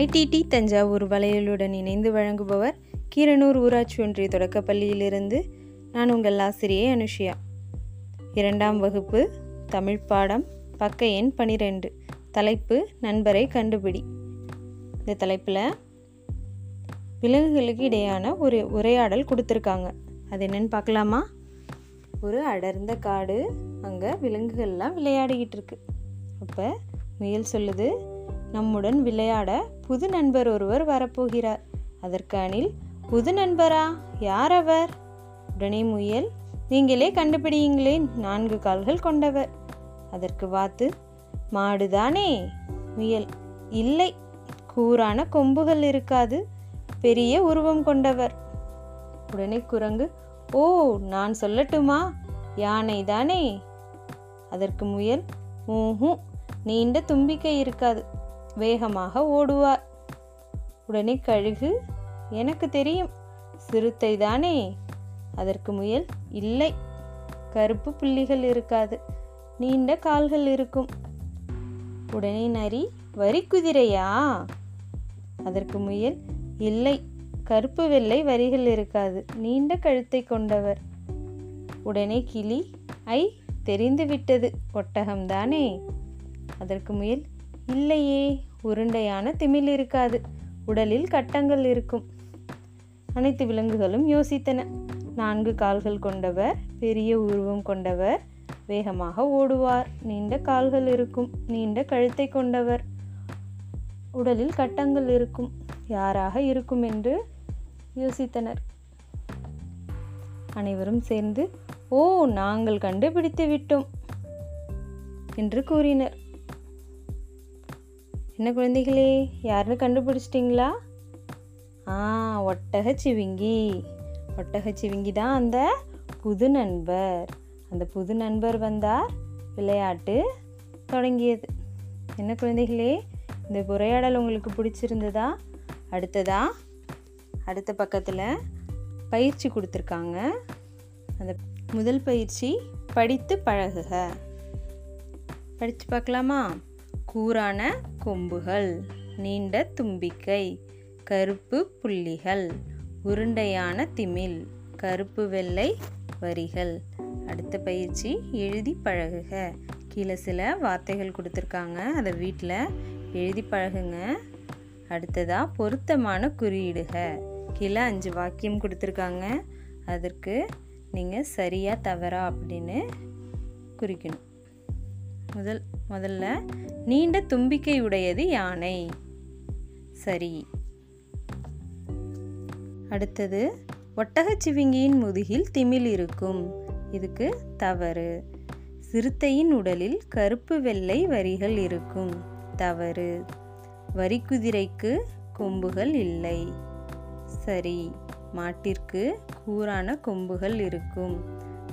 IDD Thanjavur வளையலுடன் இணைந்து வழங்குபவர் கீரனூர் ஊராட்சி ஒன்றிய தொடக்கப்பள்ளியிலிருந்து நான் உங்கள் ஆசிரியை அனுஷியா. இரண்டாம் வகுப்பு தமிழ் பாடம் பக்க எண் பனிரெண்டு. தலைப்பு நண்பரை கண்டுபிடி. இந்த தலைப்பில் விலங்குகளுக்கு இடையான ஒரு உரையாடல் கொடுத்துருக்காங்க. அது என்னன்னு பார்க்கலாமா? ஒரு அடர்ந்த காடு அங்கே விலங்குகள்லாம் விளையாடிக்கிட்டு இருக்கு. அப்போ முயல் சொல்லுது நம்முடன் விளையாட புது நண்பர் ஒருவர் வரப்போகிறார். அதற்கு அணில் புது நண்பரா? யார் அவர்? உடனே முயல் நீங்களே கண்டுபிடியுங்களேன் நான்கு கால்கள் கொண்டவர். அதற்கு வாத்து மாடுதானே? முயல் இல்லை கூரான கொம்புகள் இருக்காது பெரிய உருவம் கொண்டவர். உடனே குரங்கு ஓ நான் சொல்லட்டுமா? யானை தானே அதற்கு முயல் ஊஹும் நீண்ட தும்பிக்கை இருக்காது வேகமாக ஓடுவார். உடனே கழுகு எனக்கு தெரியும் சிறுத்தை தானே. அதற்கு முயல் இல்லை கருப்பு புள்ளிகள் இருக்காது நீண்ட கால்கள் இருக்கும். உடனே நரி வரி குதிரையா? அதற்கு முயல் இல்லை கருப்பு வெள்ளை வரிகள் இருக்காது நீண்ட கழுத்தை கொண்டவர். உடனே கிளி ஐ தெரிந்துவிட்டது ஒட்டகம்தானே அதற்கு முயல் இல்லையே உருண்டையான திமில் இருக்காது. உடலில் கட்டங்கள் இருக்கும். அனைத்து விலங்குகளும் யோசித்தன. நான்கு கால்கள் கொண்டவர் பெரிய உருவம் கொண்டவர் வேகமாக ஓடுவார். நீண்ட கால்கள் இருக்கும். நீண்ட கழுத்தை கொண்டவர். உடலில் கட்டங்கள் இருக்கும். யாராக இருக்கும் என்று யோசித்தனர். அனைவரும் சேர்ந்து ஓ நாங்கள் கண்டுபிடித்து விட்டோம் என்று கூறினர். என்ன குழந்தைகளே யாருன்னு கண்டுபிடிச்சிட்டிங்களா? ஆ ஒட்டகச்சிவிங்கி. ஒட்டகச்சிவிங்கி தான் அந்த புது நண்பர். அந்த புது நண்பர் வந்தார் விளையாட்டு தொடங்கியது. என்ன குழந்தைகளே இந்த உரையாடல் உங்களுக்கு பிடிச்சிருந்ததா? அடுத்ததா? அடுத்த பக்கத்தில் பயிற்சி கொடுத்துருக்காங்க. அந்த முதல் பயிற்சி படித்து பழகுக. படித்து பார்க்கலாமா? கூரான கொம்புகள் நீண்ட தும்பிக்கை கருப்பு புள்ளிகள் உருண்டையான திமில் கருப்பு வெள்ளை வரிகள். அடுத்த பயிற்சி எழுதி பழகுக. கீழே சில வார்த்தைகள் கொடுத்துருக்காங்க. அதை வீட்டில் எழுதி பழகுங்க. அடுத்ததாக பொருத்தமான குறியீடுக. கீழே அஞ்சு வாக்கியம் கொடுத்துருக்காங்க. அதற்கு நீங்கள் சரியாக தவறா அப்படின்னு குறிக்கணும். முதல் முதல்ல நீண்ட தும்பிக்கை உடையது யானை. சரி. அடுத்தது ஒட்டகச்சிவிங்கியின் முதுகில் திமில் இருக்கும். இதுக்கு தவறு. சிறுத்தையின் உடலில் கருப்பு வெள்ளை வரிகள் இருக்கும். தவறு. வரிக்குதிரைக்கு கொம்புகள் இல்லை. சரி. மாட்டிற்கு கூரான கொம்புகள் இருக்கும்.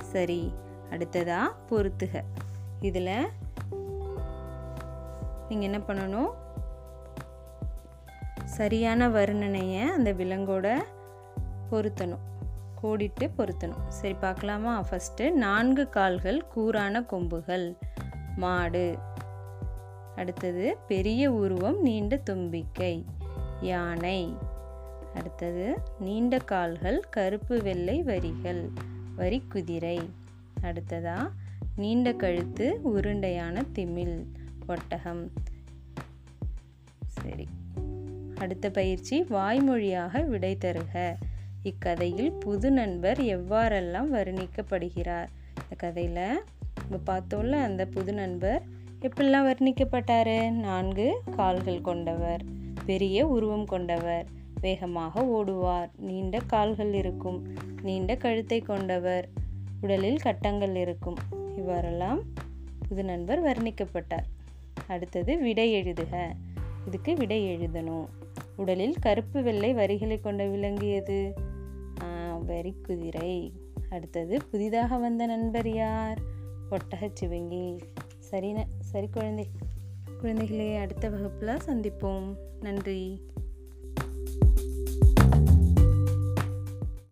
சரி. அடுத்ததா பொருத்துக இதில் நீங்கள் என்ன பண்ணணும்? சரியான வர்ணனையை அந்த விலங்கோட பொருத்தணும். கோடிட்டு பொருத்தணும். சரி பார்க்கலாமா? ஃபஸ்ட்டு நான்கு கால்கள் கூரான கொம்புகள். மாடு. அடுத்தது பெரிய உருவம் நீண்ட தும்பிக்கை. யானை. அடுத்தது நீண்ட கால்கள் கருப்பு வெள்ளை வரிகள். வரி குதிரை அடுத்ததா நீண்ட கழுத்து உருண்டையான திமில். ஒட்டகம். சரி. அடுத்த பயிற்சி வாய்மொழியாக விடை தருக. இக்கதையில் புது நண்பர் எவ்வாறெல்லாம் வர்ணிக்கப்படுகிறார்? இந்த கதையில் நம்ம பார்த்தோம்ல அந்த புது நண்பர் எப்படிலாம் வர்ணிக்கப்பட்டார்? நான்கு கால்கள் கொண்டவர் பெரிய உருவம் கொண்டவர் வேகமாக ஓடுவார் நீண்ட கால்கள் இருக்கும் நீண்ட கழுத்தை கொண்டவர் உடலில் கட்டங்கள் இருக்கும். இவ்வாறெல்லாம் புது நண்பர் வர்ணிக்கப்பட்டார். அடுத்தது விடை எழுதுக. இதுக்கு விடை எழுதணும். உடலில் கருப்பு வெள்ளை வரிகளை கொண்ட விலங்கு எது வரி குதிரை. அடுத்தது புதிதாக வந்த நண்பர் யார்? ஒட்டகச்சிவங்கி சரி சரி குழந்தை குழந்தைகளே அடுத்த வகுப்பில் சந்திப்போம். நன்றி.